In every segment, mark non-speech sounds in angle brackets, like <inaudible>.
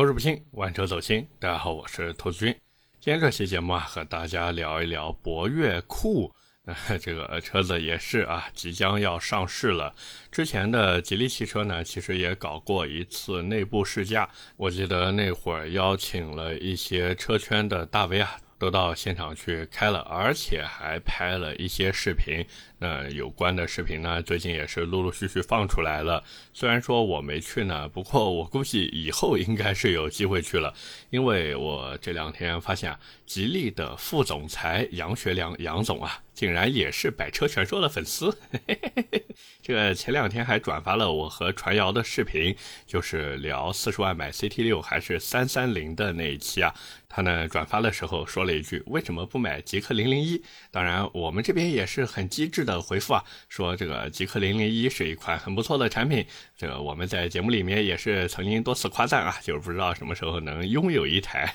口齿不清，玩车走心。大家好，我是投资君。今天这期节目啊，和大家聊一聊博越酷。那这个车子也是啊，即将要上市了。之前的吉利汽车呢，其实也搞过一次内部试驾。我记得那会儿邀请了一些车圈的大 V 啊。都到现场去开了，而且还拍了一些视频。那有关的视频呢，最近也是陆陆续续放出来了。虽然说我没去呢，不过我估计以后应该是有机会去了，因为我这两天发现啊，吉利的副总裁杨学良杨总啊，竟然也是百车全说的粉丝。<laughs> 这个前两天还转发了我和传谣的视频，就是聊四十万买 CT 六还是三三零的那一期啊。他呢转发的时候说了一句：“为什么不买极客零零一？”当然，我们这边也是很机智的回复啊，说这个极客零零一是一款很不错的产品。这个我们在节目里面也是曾经多次夸赞啊，就是不知道什么时候能拥有一台。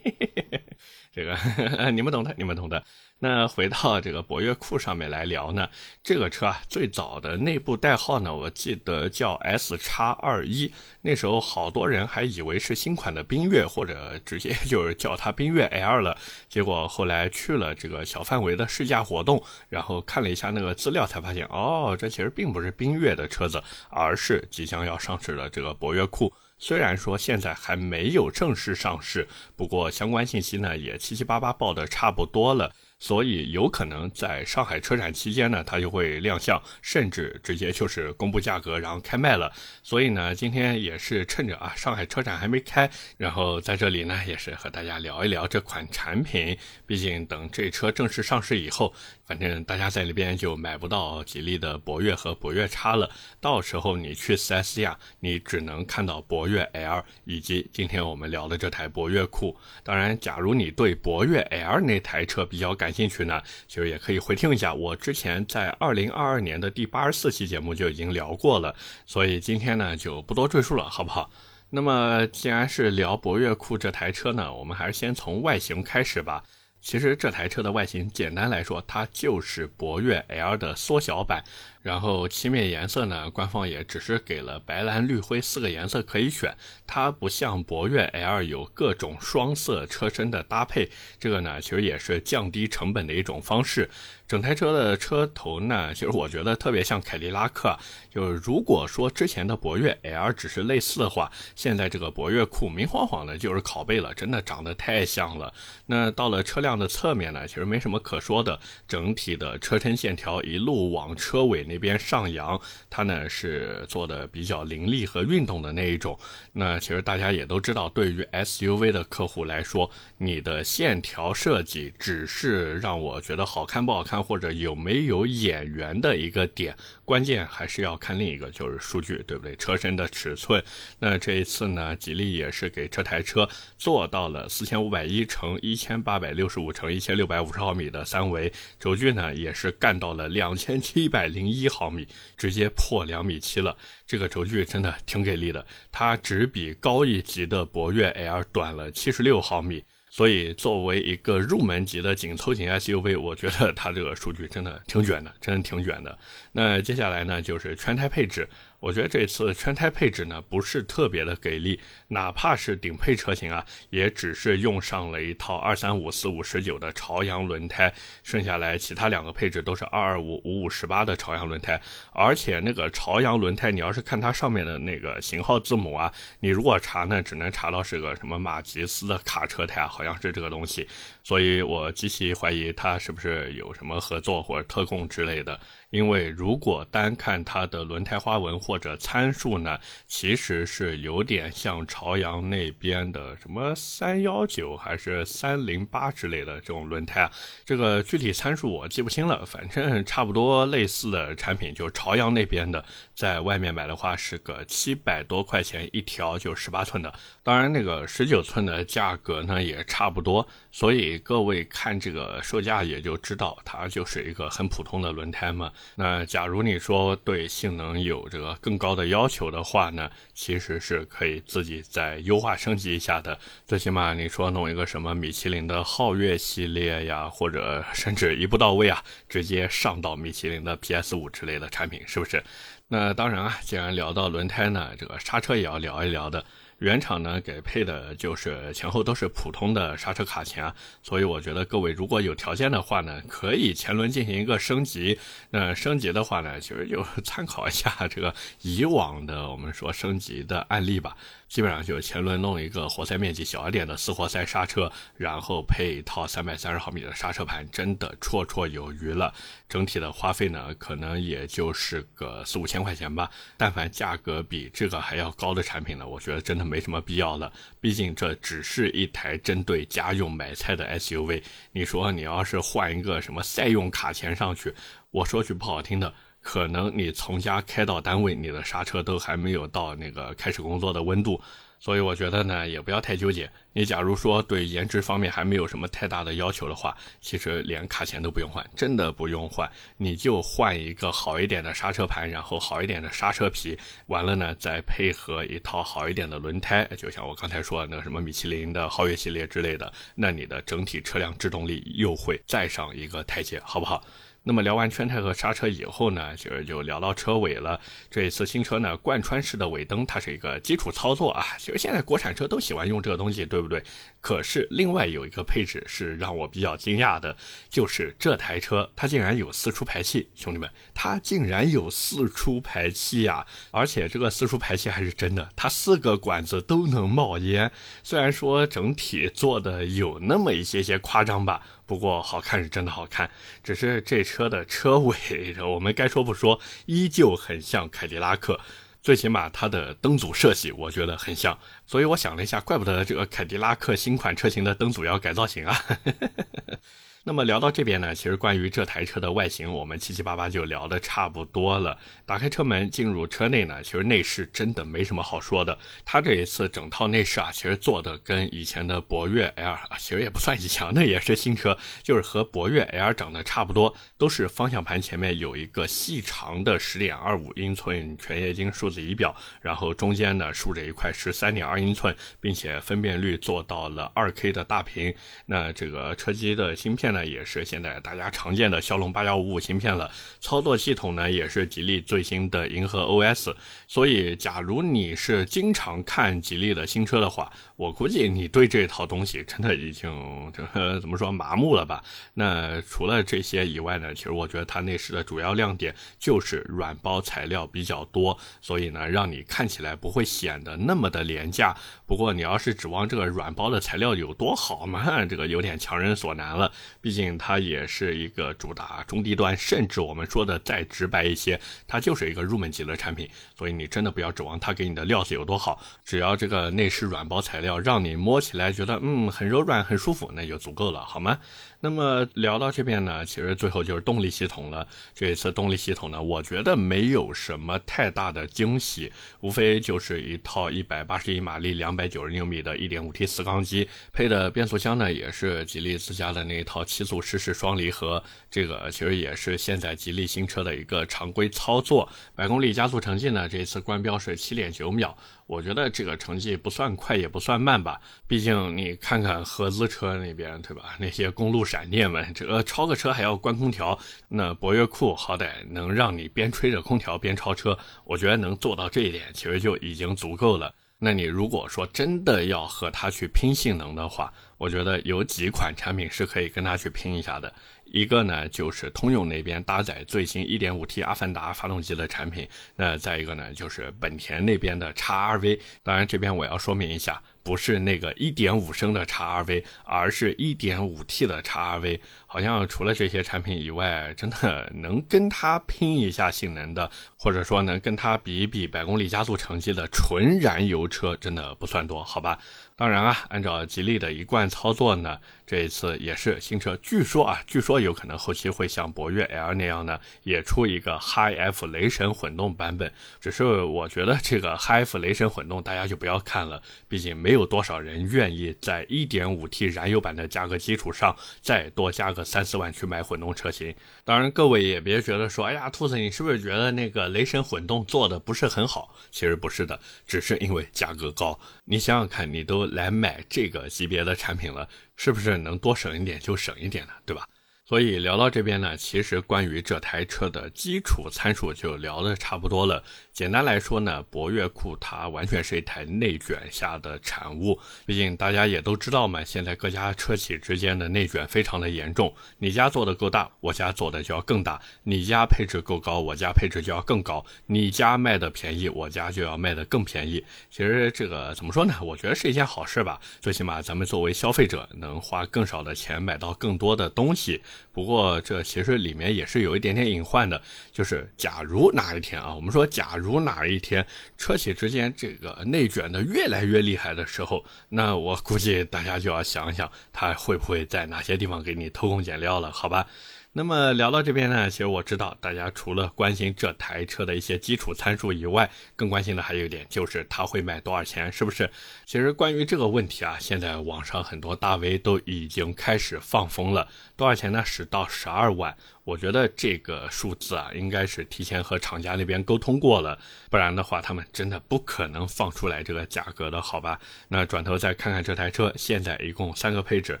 <laughs> 这个 <laughs> 你们懂的，你们懂的。那回到这个博越酷上面来聊呢，这个车啊，最早的内部代号呢，我记得叫 S 叉二一，那时候好多人还以为是新款的缤越，或者直接 <laughs> 就是叫它缤越 L 了。结果后来去了这个小范围的试驾活动，然后看了一下那个资料，才发现哦，这其实并不是缤越的车子，而是即将要上市的这个博越酷。虽然说现在还没有正式上市，不过相关信息呢也七七八八报的差不多了。所以有可能在上海车展期间呢，它就会亮相，甚至直接就是公布价格，然后开卖了。所以呢，今天也是趁着啊，上海车展还没开，然后在这里呢，也是和大家聊一聊这款产品。毕竟等这车正式上市以后。反正大家在那边就买不到吉利的博越和博越叉了，到时候你去 4S 店，你只能看到博越 L 以及今天我们聊的这台博越酷。当然，假如你对博越 L 那台车比较感感兴趣呢，其实也可以回听一下我之前在二零二二年的第八十四期节目就已经聊过了，所以今天呢就不多赘述了，好不好？那么既然是聊博越酷这台车呢，我们还是先从外形开始吧。其实这台车的外形，简单来说，它就是博越 L 的缩小版。然后漆面颜色呢，官方也只是给了白蓝绿灰四个颜色可以选，它不像博越 L 有各种双色车身的搭配，这个呢其实也是降低成本的一种方式。整台车的车头呢，其实我觉得特别像凯迪拉克。就是如果说之前的博越 L 只是类似的话，现在这个博越酷明晃晃的就是拷贝了，真的长得太像了。那到了车辆的侧面呢，其实没什么可说的，整体的车身线条一路往车尾那。边上扬，它呢是做的比较凌厉和运动的那一种。那其实大家也都知道，对于 SUV 的客户来说，你的线条设计只是让我觉得好看不好看，或者有没有眼缘的一个点。关键还是要看另一个，就是数据，对不对？车身的尺寸。那这一次呢，吉利也是给这台车做到了四千五百一乘一千八百六十五乘一千六百五十毫米的三维轴距呢，也是干到了两千七百零一毫米，直接破两米七了。这个轴距真的挺给力的，它只比高一级的博越 L 短了七十六毫米。所以，作为一个入门级的紧凑型 SUV，我觉得它这个数据真的挺卷的，真的挺卷的。那接下来呢，就是全台配置。我觉得这次全胎配置呢不是特别的给力，哪怕是顶配车型啊，也只是用上了一套二三五四五十九的朝阳轮胎，剩下来其他两个配置都是二二五五五十八的朝阳轮胎，而且那个朝阳轮胎，你要是看它上面的那个型号字母啊，你如果查呢，只能查到是个什么马吉斯的卡车胎，好像是这个东西，所以我极其怀疑它是不是有什么合作或者特供之类的。因为如果单看它的轮胎花纹或者参数呢，其实是有点像朝阳那边的什么三幺九还是三零八之类的这种轮胎啊。这个具体参数我记不清了，反正差不多类似的产品，就朝阳那边的，在外面买的话是个七百多块钱一条，就十八寸的。当然那个十九寸的价格呢也差不多，所以各位看这个售价也就知道，它就是一个很普通的轮胎嘛。那假如你说对性能有这个更高的要求的话呢，其实是可以自己再优化升级一下的。最起码你说弄一个什么米其林的皓月系列呀，或者甚至一步到位啊，直接上到米其林的 PS 五之类的产品，是不是？那当然啊，既然聊到轮胎呢，这个刹车也要聊一聊的。原厂呢给配的就是前后都是普通的刹车卡钳，所以我觉得各位如果有条件的话呢，可以前轮进行一个升级。那升级的话呢，其实就参考一下这个以往的我们说升级的案例吧。基本上就前轮弄一个活塞面积小一点的四活塞刹车，然后配一套三百三十毫米的刹车盘，真的绰绰有余了。整体的花费呢，可能也就是个四五千块钱吧。但凡价格比这个还要高的产品呢，我觉得真的没什么必要了。毕竟这只是一台针对家用买菜的 SUV。你说你要是换一个什么赛用卡钳上去，我说句不好听的。可能你从家开到单位，你的刹车都还没有到那个开始工作的温度，所以我觉得呢，也不要太纠结。你假如说对颜值方面还没有什么太大的要求的话，其实连卡钳都不用换，真的不用换，你就换一个好一点的刹车盘，然后好一点的刹车皮，完了呢，再配合一套好一点的轮胎，就像我刚才说那个什么米其林的皓月系列之类的，那你的整体车辆制动力又会再上一个台阶，好不好？那么聊完圈胎和刹车以后呢，其实就聊到车尾了。这一次新车呢，贯穿式的尾灯，它是一个基础操作啊。其实现在国产车都喜欢用这个东西，对不对？可是另外有一个配置是让我比较惊讶的，就是这台车它竟然有四出排气，兄弟们，它竟然有四出排气呀！而且这个四出排气还是真的，它四个管子都能冒烟。虽然说整体做的有那么一些些夸张吧。不过好看是真的好看，只是这车的车尾，我们该说不说，依旧很像凯迪拉克，最起码它的灯组设计我觉得很像，所以我想了一下，怪不得这个凯迪拉克新款车型的灯组要改造型啊。<laughs> 那么聊到这边呢，其实关于这台车的外形，我们七七八八就聊的差不多了。打开车门进入车内呢，其实内饰真的没什么好说的。它这一次整套内饰啊，其实做的跟以前的博越 L 其实也不算以前，<laughs> 那也是新车，就是和博越 L 长得差不多，都是方向盘前面有一个细长的十点二五英寸全液晶数字仪表，然后中间呢竖着一块十三点二英寸，并且分辨率做到了二 K 的大屏。那这个车机的芯片呢？那也是现在大家常见的骁龙八幺五五芯片了，操作系统呢也是吉利最新的银河 OS。所以，假如你是经常看吉利的新车的话，我估计你对这套东西真的已经这怎么说麻木了吧？那除了这些以外呢，其实我觉得它内饰的主要亮点就是软包材料比较多，所以呢，让你看起来不会显得那么的廉价。不过，你要是指望这个软包的材料有多好嘛，这个有点强人所难了。毕竟它也是一个主打中低端，甚至我们说的再直白一些，它就是一个入门级的产品。所以你真的不要指望它给你的料子有多好，只要这个内饰软包材料让你摸起来觉得嗯很柔软很舒服，那就足够了，好吗？那么聊到这边呢，其实最后就是动力系统了。这一次动力系统呢，我觉得没有什么太大的惊喜，无非就是一套一百八十一马力、两百九十牛米的 1.5T 四缸机，配的变速箱呢也是吉利自家的那一套七速湿式双离合。这个其实也是现在吉利新车的一个常规操作。百公里加速成绩呢，这一次官标是七点九秒。我觉得这个成绩不算快，也不算慢吧。毕竟你看看合资车那边，对吧？那些公路闪电们，这个超个车还要关空调。那博越酷好歹能让你边吹着空调边超车，我觉得能做到这一点，其实就已经足够了。那你如果说真的要和它去拼性能的话，我觉得有几款产品是可以跟它去拼一下的。一个呢，就是通用那边搭载最新 1.5T 阿凡达发动机的产品。那再一个呢，就是本田那边的 XRV。当然，这边我要说明一下，不是那个1.5升的 XRV，而是一点五 T 的 XRV。好像除了这些产品以外，真的能跟它拼一下性能的，或者说能跟它比一比百公里加速成绩的纯燃油车，真的不算多，好吧？当然啊，按照吉利的一贯操作呢，这一次也是新车，据说啊，据说有可能后期会像博越 L 那样呢，也出一个 HiF 雷神混动版本。只是我觉得这个 HiF 雷神混动大家就不要看了，毕竟没有多少人愿意在 1.5T 燃油版的价格基础上再多加三四万去买混动车型。当然，各位也别觉得说，哎呀，兔子你是不是觉得那个雷神混动做的不是很好？其实不是的，只是因为价格高。你想想看，你都来买这个级别的产品了，是不是能多省一点就省一点呢？对吧？所以聊到这边呢，其实关于这台车的基础参数就聊的差不多了。简单来说呢，博越酷它完全是一台内卷下的产物。毕竟大家也都知道嘛，现在各家车企之间的内卷非常的严重。你家做的够大，我家做的就要更大；你家配置够高，我家配置就要更高；你家卖的便宜，我家就要卖的更便宜。其实这个怎么说呢？我觉得是一件好事吧。最起码咱们作为消费者，能花更少的钱买到更多的东西。不过，这其实里面也是有一点点隐患的，就是假如哪一天啊，我们说假如哪一天车企之间这个内卷的越来越厉害的时候，那我估计大家就要想想，他会不会在哪些地方给你偷工减料了？好吧。那么聊到这边呢，其实我知道大家除了关心这台车的一些基础参数以外，更关心的还有一点就是它会卖多少钱，是不是？其实关于这个问题啊，现在网上很多大 V 都已经开始放风了，多少钱呢？十到十二万。我觉得这个数字啊，应该是提前和厂家那边沟通过了，不然的话，他们真的不可能放出来这个价格的，好吧？那转头再看看这台车，现在一共三个配置，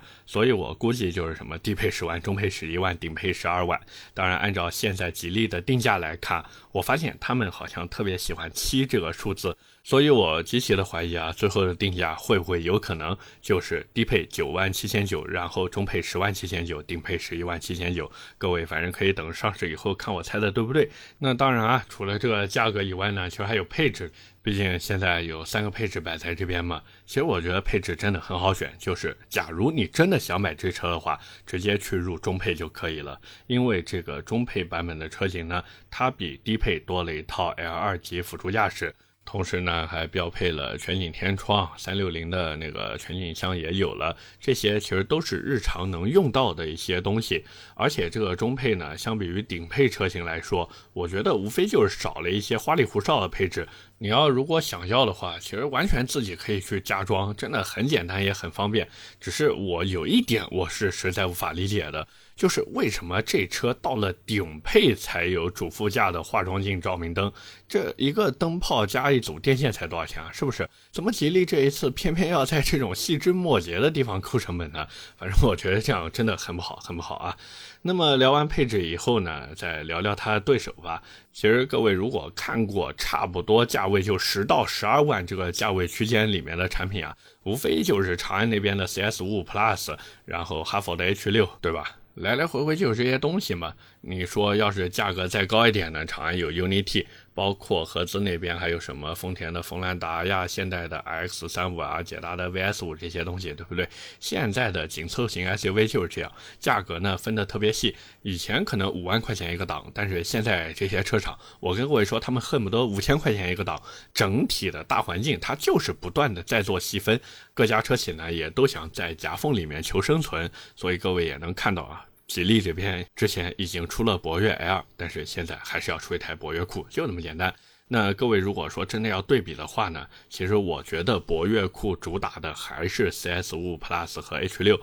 所以我估计就是什么低配十万、中配十一万、顶配十二万。当然，按照现在吉利的定价来看，我发现他们好像特别喜欢七这个数字。所以我极其的怀疑啊，最后的定价会不会有可能就是低配九万七千九，然后中配十万七千九，顶配十一万七千九？各位反正可以等上市以后看我猜的对不对。那当然啊，除了这个价格以外呢，其实还有配置，毕竟现在有三个配置摆在这边嘛。其实我觉得配置真的很好选，就是假如你真的想买这车的话，直接去入中配就可以了，因为这个中配版本的车型呢，它比低配多了一套 L2 级辅助驾驶。同时呢，还标配了全景天窗，三六零的那个全景箱也有了。这些其实都是日常能用到的一些东西。而且这个中配呢，相比于顶配车型来说，我觉得无非就是少了一些花里胡哨的配置。你要如果想要的话，其实完全自己可以去加装，真的很简单也很方便。只是我有一点我是实在无法理解的。就是为什么这车到了顶配才有主副驾的化妆镜照明灯？这一个灯泡加一组电线才多少钱啊？是不是？怎么吉利这一次偏偏要在这种细枝末节的地方抠成本呢？反正我觉得这样真的很不好，很不好啊。那么聊完配置以后呢，再聊聊它的对手吧。其实各位如果看过差不多价位就十到十二万这个价位区间里面的产品啊，无非就是长安那边的 CS 五五 Plus，然后哈弗的 H 六，对吧？来来回回就是这些东西嘛。你说要是价格再高一点呢？长安有 UNI-T。包括合资那边还有什么丰田的锋兰达呀、现代的 X 三五啊、捷达的 VS 五这些东西，对不对？现在的紧凑型 SUV 就是这样，价格呢分得特别细。以前可能五万块钱一个档，但是现在这些车厂，我跟各位说，他们恨不得五千块钱一个档。整体的大环境它就是不断的在做细分，各家车企呢也都想在夹缝里面求生存，所以各位也能看到啊。吉利这边之前已经出了博越 L，但是现在还是要出一台博越酷，就那么简单。那各位如果说真的要对比的话呢，其实我觉得博越酷主打的还是 CS 五 Plus 和 H 六。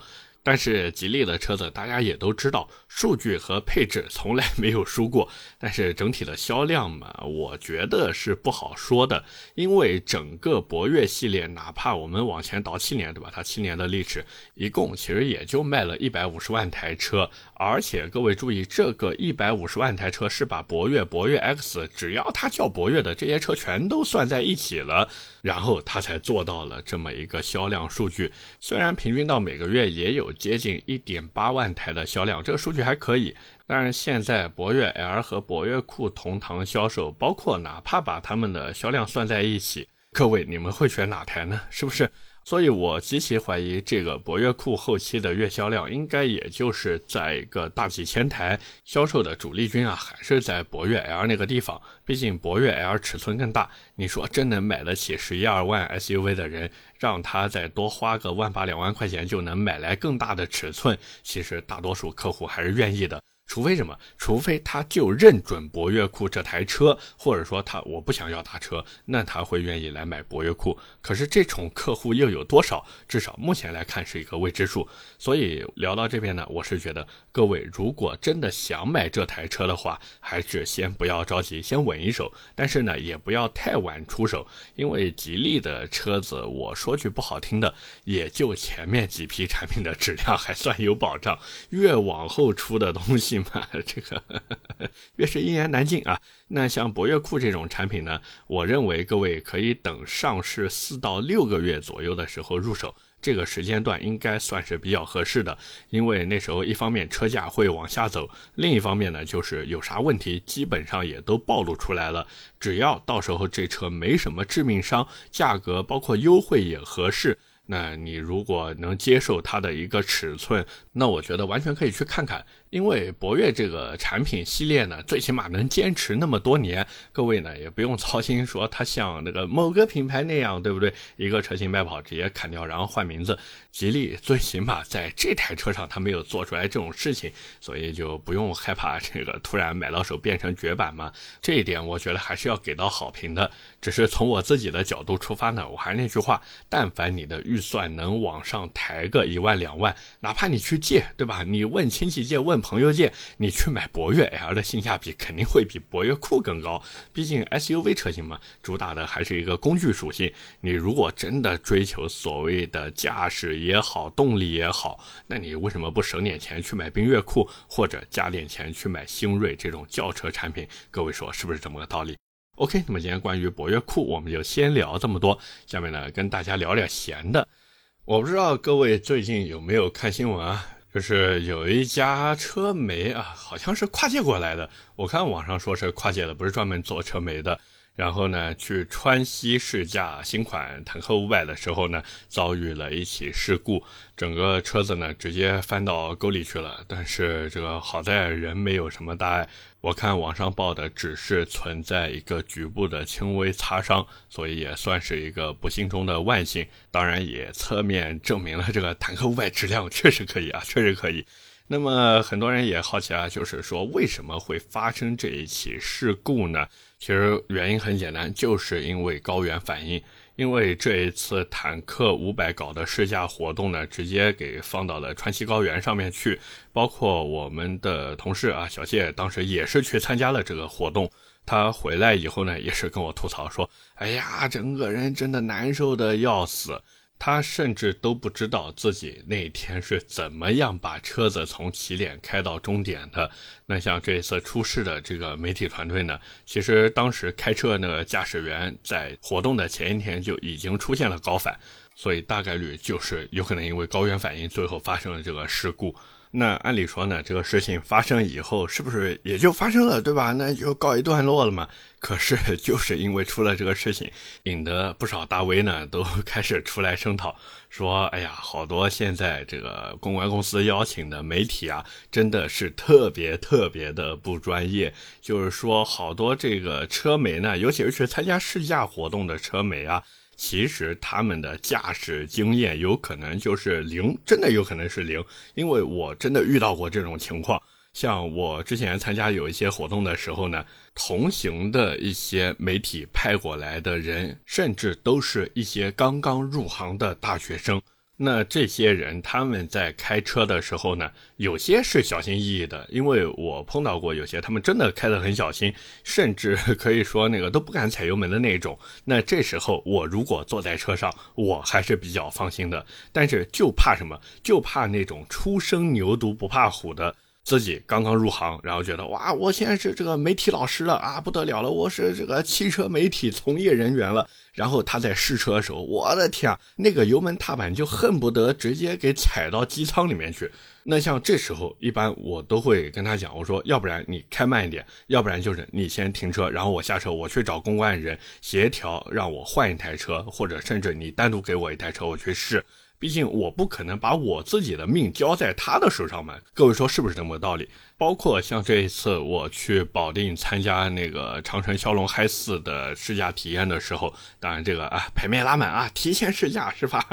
但是吉利的车子大家也都知道，数据和配置从来没有输过。但是整体的销量嘛，我觉得是不好说的。因为整个博越系列，哪怕我们往前倒七年，对吧？它七年的历史，一共其实也就卖了一百五十万台车。而且各位注意，这个一百五十万台车是把博越、博越 X，只要它叫博越的这些车全都算在一起了，然后它才做到了这么一个销量数据。虽然平均到每个月也有。接近一点八万台的销量，这个数据还可以。但是现在博越 L 和博越酷同堂销售，包括哪怕把他们的销量算在一起，各位你们会选哪台呢？是不是？所以我极其怀疑，这个博越酷后期的月销量应该也就是在一个大几千台销售的主力军啊，还是在博越 L 那个地方。毕竟博越 L 尺寸更大，你说真能买得起十一二万 SUV 的人，让他再多花个万把两万块钱就能买来更大的尺寸，其实大多数客户还是愿意的。除非什么？除非他就认准博越酷这台车，或者说他我不想要大车，那他会愿意来买博越酷。可是这种客户又有多少？至少目前来看是一个未知数。所以聊到这边呢，我是觉得各位如果真的想买这台车的话，还是先不要着急，先稳一手。但是呢，也不要太晚出手，因为吉利的车子，我说句不好听的，也就前面几批产品的质量还算有保障，越往后出的东西。这个越是一言难尽啊。那像博越酷这种产品呢，我认为各位可以等上市四到六个月左右的时候入手，这个时间段应该算是比较合适的。因为那时候一方面车价会往下走，另一方面呢，就是有啥问题基本上也都暴露出来了。只要到时候这车没什么致命伤，价格包括优惠也合适。那你如果能接受它的一个尺寸，那我觉得完全可以去看看。因为博越这个产品系列呢，最起码能坚持那么多年，各位呢也不用操心说它像那个某个品牌那样，对不对？一个车型卖跑直接砍掉，然后换名字。吉利最起码在这台车上它没有做出来这种事情，所以就不用害怕这个突然买到手变成绝版嘛。这一点我觉得还是要给到好评的。只是从我自己的角度出发呢，我还是那句话，但凡你的预算能往上抬个一万两万，哪怕你去借，对吧？你问亲戚借，问。朋友借你去买博越 L 的性价比肯定会比博越酷更高，毕竟 SUV 车型嘛，主打的还是一个工具属性。你如果真的追求所谓的驾驶也好，动力也好，那你为什么不省点钱去买缤越酷，或者加点钱去买星瑞这种轿车产品？各位说是不是这么个道理？OK，那么今天关于博越酷我们就先聊这么多，下面呢跟大家聊点闲的。我不知道各位最近有没有看新闻啊？就是有一家车媒啊，好像是跨界过来的。我看网上说是跨界的，不是专门做车媒的。然后呢，去川西试驾新款坦克五百的时候呢，遭遇了一起事故，整个车子呢直接翻到沟里去了。但是这个好在人没有什么大碍，我看网上报的只是存在一个局部的轻微擦伤，所以也算是一个不幸中的万幸。当然也侧面证明了这个坦克五百质量确实可以啊，确实可以。<laughs> 那么很多人也好奇啊，就是说为什么会发生这一起事故呢？其实原因很简单，就是因为高原反应。因为这一次坦克五百搞的试驾活动呢，直接给放到了川西高原上面去。包括我们的同事啊，小谢当时也是去参加了这个活动。他回来以后呢，也是跟我吐槽说：“哎呀，整个人真的难受的要死。”他甚至都不知道自己那天是怎么样把车子从起点开到终点的。那像这一次出事的这个媒体团队呢，其实当时开车那个驾驶员在活动的前一天就已经出现了高反，所以大概率就是有可能因为高原反应，最后发生了这个事故。那按理说呢，这个事情发生以后，是不是也就发生了，对吧？那就告一段落了嘛。可是 <laughs> 就是因为出了这个事情，引得不少大 V 呢都开始出来声讨，说：“哎呀，好多现在这个公关公司邀请的媒体啊，真的是特别特别的不专业。就是说，好多这个车媒呢，尤其是参加试驾活动的车媒啊。”其实他们的驾驶经验有可能就是零，真的有可能是零，因为我真的遇到过这种情况。像我之前参加有一些活动的时候呢，同行的一些媒体派过来的人，甚至都是一些刚刚入行的大学生。那这些人他们在开车的时候呢，有些是小心翼翼的，因为我碰到过有些他们真的开得很小心，甚至 <laughs> 可以说那个都不敢踩油门的那种。那这时候我如果坐在车上，我还是比较放心的。但是就怕什么？就怕那种初生牛犊不怕虎的。自己刚刚入行，然后觉得哇，我现在是这个媒体老师了啊，不得了了，我是这个汽车媒体从业人员了。然后他在试车的时候，我的天啊，那个油门踏板就恨不得直接给踩到机舱里面去。那像这时候，一般我都会跟他讲，我说，要不然你开慢一点，要不然就是你先停车，然后我下车，我去找公关人协调，让我换一台车，或者甚至你单独给我一台车，我去试。毕竟我不可能把我自己的命交在他的手上嘛，各位说是不是这么个道理？包括像这一次我去保定参加那个长城骁龙嗨四的试驾体验的时候，当然这个啊牌面拉满啊，提前试驾是吧？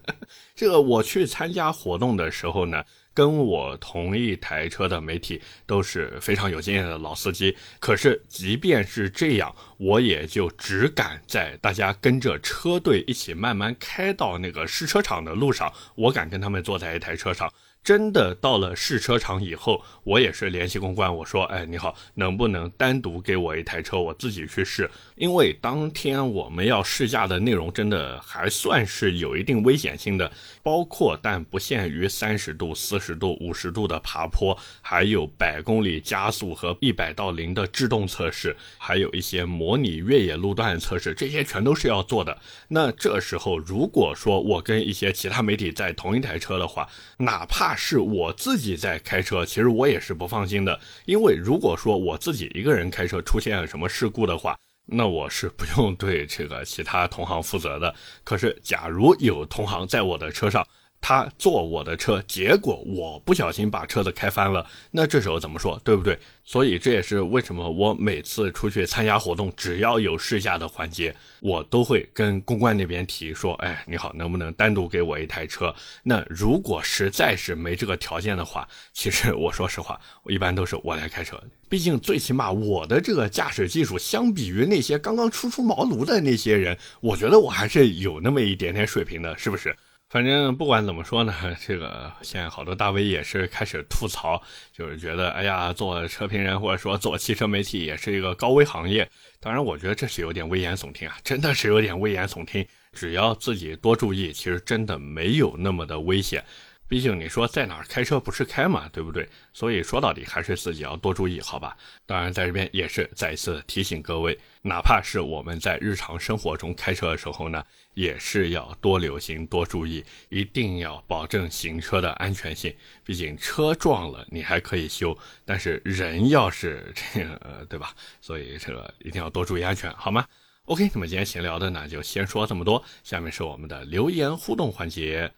<laughs> 这个我去参加活动的时候呢。跟我同一台车的媒体都是非常有经验的老司机。可是即便是这样，我也就只敢在大家跟着车队一起慢慢开到那个试车场的路上，我敢跟他们坐在一台车上。真的到了试车场以后，我也是联系公关，我说：“哎，你好，能不能单独给我一台车，我自己去试？因为当天我们要试驾的内容真的还算是有一定危险性的，包括但不限于三十度、四十度、五十度的爬坡，还有百公里加速和一百到零的制动测试，还有一些模拟越野路段测试，这些全都是要做的。那这时候，如果说我跟一些其他媒体在同一台车的话，哪怕是我自己在开车，其实我也是不放心的，因为如果说我自己一个人开车出现了什么事故的话，那我是不用对这个其他同行负责的。可是，假如有同行在我的车上，他坐我的车，结果我不小心把车子开翻了，那这时候怎么说，对不对？所以这也是为什么我每次出去参加活动，只要有试驾的环节，我都会跟公关那边提说，哎，你好，能不能单独给我一台车？那如果实在是没这个条件的话，其实我说实话，我一般都是我来开车，毕竟最起码我的这个驾驶技术，相比于那些刚刚初出茅庐的那些人，我觉得我还是有那么一点点水平的，是不是？反正不管怎么说呢，这个现在好多大 V 也是开始吐槽，就是觉得，哎呀，做车评人或者说做汽车媒体也是一个高危行业。当然，我觉得这是有点危言耸听啊，真的是有点危言耸听。只要自己多注意，其实真的没有那么的危险。毕竟你说在哪儿开车不是开嘛，对不对？所以说到底还是自己要多注意，好吧？当然，在这边也是再一次提醒各位，哪怕是我们在日常生活中开车的时候呢，也是要多留心、多注意，一定要保证行车的安全性。毕竟车撞了你还可以修，但是人要是 <laughs> 这个，对吧？所以这个一定要多注意安全，好吗？OK，那么今天闲聊的呢，就先说这么多。下面是我们的留言互动环节。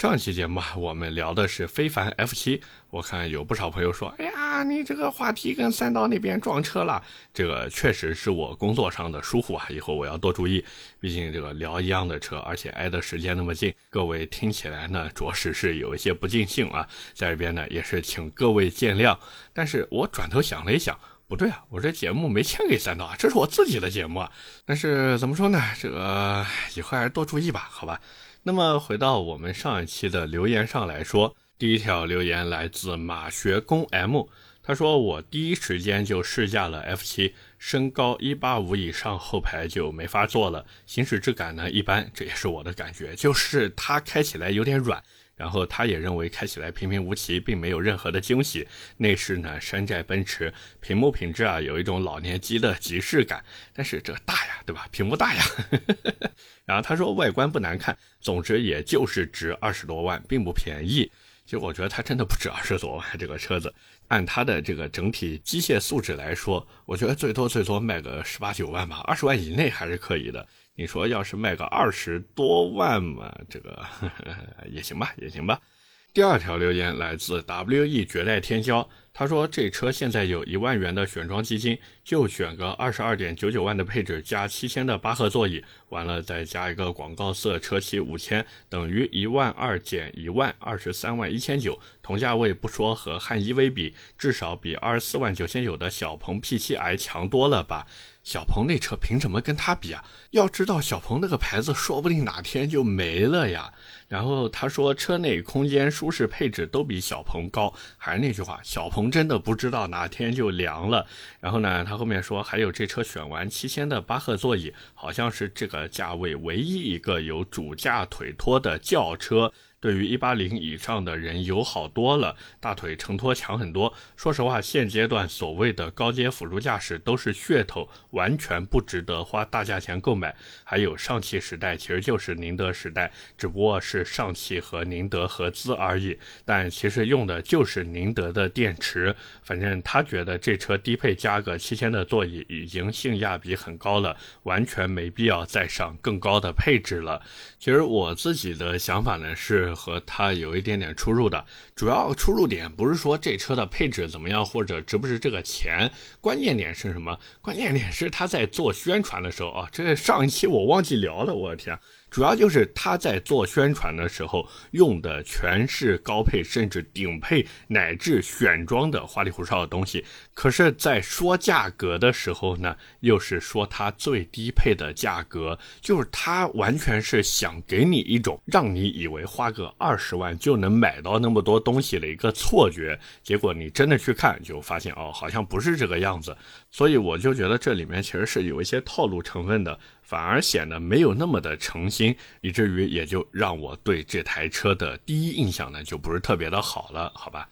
上期节目啊，我们聊的是非凡 F 七，我看有不少朋友说，哎呀，你这个话题跟三刀那边撞车了，这个确实是我工作上的疏忽啊，以后我要多注意。毕竟这个聊一样的车，而且挨的时间那么近，各位听起来呢，着实是有一些不尽兴啊，在这边呢也是请各位见谅。但是我转头想了一想，不对啊，我这节目没签给三刀啊，这是我自己的节目啊。但是怎么说呢，这个以后还是多注意吧，好吧。那么回到我们上一期的留言上来说，第一条留言来自马学工 M，他说我第一时间就试驾了 F7，身高一八五以上后排就没法坐了，行驶质感呢一般，这也是我的感觉，就是它开起来有点软。然后他也认为开起来平平无奇，并没有任何的惊喜。内饰呢，山寨奔驰，屏幕品质啊，有一种老年机的即视感。但是这大呀，对吧？屏幕大呀。<laughs> 然后他说外观不难看，总之也就是值二十多万，并不便宜。其实我觉得它真的不值二十多万。这个车子按它的这个整体机械素质来说，我觉得最多最多卖个十八九万吧，二十万以内还是可以的。你说要是卖个二十多万嘛，这个 <laughs> 也行吧，也行吧。第二条留言来自 W E 绝代天骄，他说这车现在有一万元的选装基金，就选个二十二点九九万的配置加七千的巴赫座椅，完了再加一个广告色车漆五千，等于一万二减一万，二十三万一千九。同价位不说和汉 EV 比，至少比二十四万九千九的小鹏 P7i 强多了吧。小鹏那车凭什么跟他比啊？要知道小鹏那个牌子说不定哪天就没了呀。然后他说车内空间、舒适、配置都比小鹏高，还是那句话，小鹏真的不知道哪天就凉了。然后呢，他后面说还有这车选完七千的巴赫座椅，好像是这个价位唯一一个有主驾腿托的轿车。对于一八零以上的人友好多了，大腿承托强很多。说实话，现阶段所谓的高阶辅助驾驶都是噱头，完全不值得花大价钱购买。还有上汽时代其实就是宁德时代，只不过是上汽和宁德合资而已。但其实用的就是宁德的电池。反正他觉得这车低配加个七千的座椅已经性价比很高了，完全没必要再上更高的配置了。其实我自己的想法呢是。和它有一点点出入的，主要出入点不是说这车的配置怎么样或者值不值这个钱，关键点是什么？关键点是他在做宣传的时候啊，这上一期我忘记聊了，我的天，主要就是他在做宣传的时候用的全是高配甚至顶配乃至选装的花里胡哨的东西，可是，在说价格的时候呢，又是说它最低配的价格，就是它完全是想给你一种让你以为花个二十万就能买到那么多东西的一个错觉，结果你真的去看就发现哦，好像不是这个样子，所以我就觉得这里面其实是有一些套路成分的。反而显得没有那么的诚心，以至于也就让我对这台车的第一印象呢就不是特别的好了，好吧。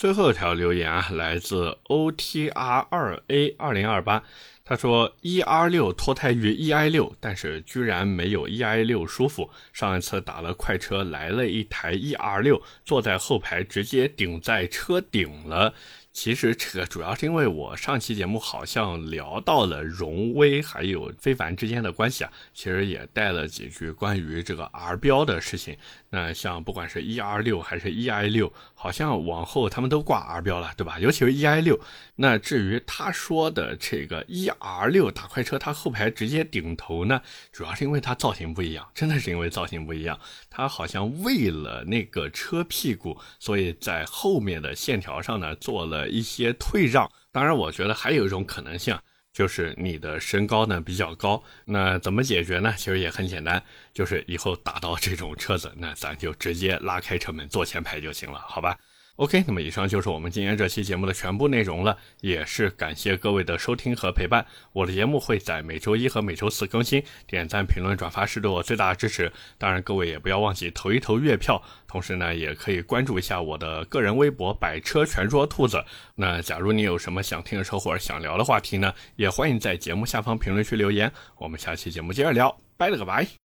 最后一条留言啊，来自 O T R 二 A 二零二八，他说 E R 六脱胎于 E I 六，但是居然没有 E I 六舒服。上一次打了快车，来了一台 E R 六，坐在后排直接顶在车顶了。其实这个主要是因为我上期节目好像聊到了荣威还有非凡之间的关系啊，其实也带了几句关于这个 R 标的事情。那像不管是 E R 六还是 E I 六，好像往后他们都挂 R 标了，对吧？尤其是 E I 六。那至于他说的这个 E R 六大快车，它后排直接顶头呢，主要是因为它造型不一样，真的是因为造型不一样。它好像为了那个车屁股，所以在后面的线条上呢做了一些退让。当然，我觉得还有一种可能性。就是你的身高呢比较高，那怎么解决呢？其实也很简单，就是以后打到这种车子，那咱就直接拉开车门坐前排就行了，好吧？OK，那么以上就是我们今天这期节目的全部内容了，也是感谢各位的收听和陪伴。我的节目会在每周一和每周四更新，点赞、评论、转发是对我最大的支持。当然，各位也不要忘记投一投月票，同时呢，也可以关注一下我的个人微博“百车全说兔子”。那假如你有什么想听的车或者想聊的话题呢，也欢迎在节目下方评论区留言。我们下期节目接着聊，拜了个拜。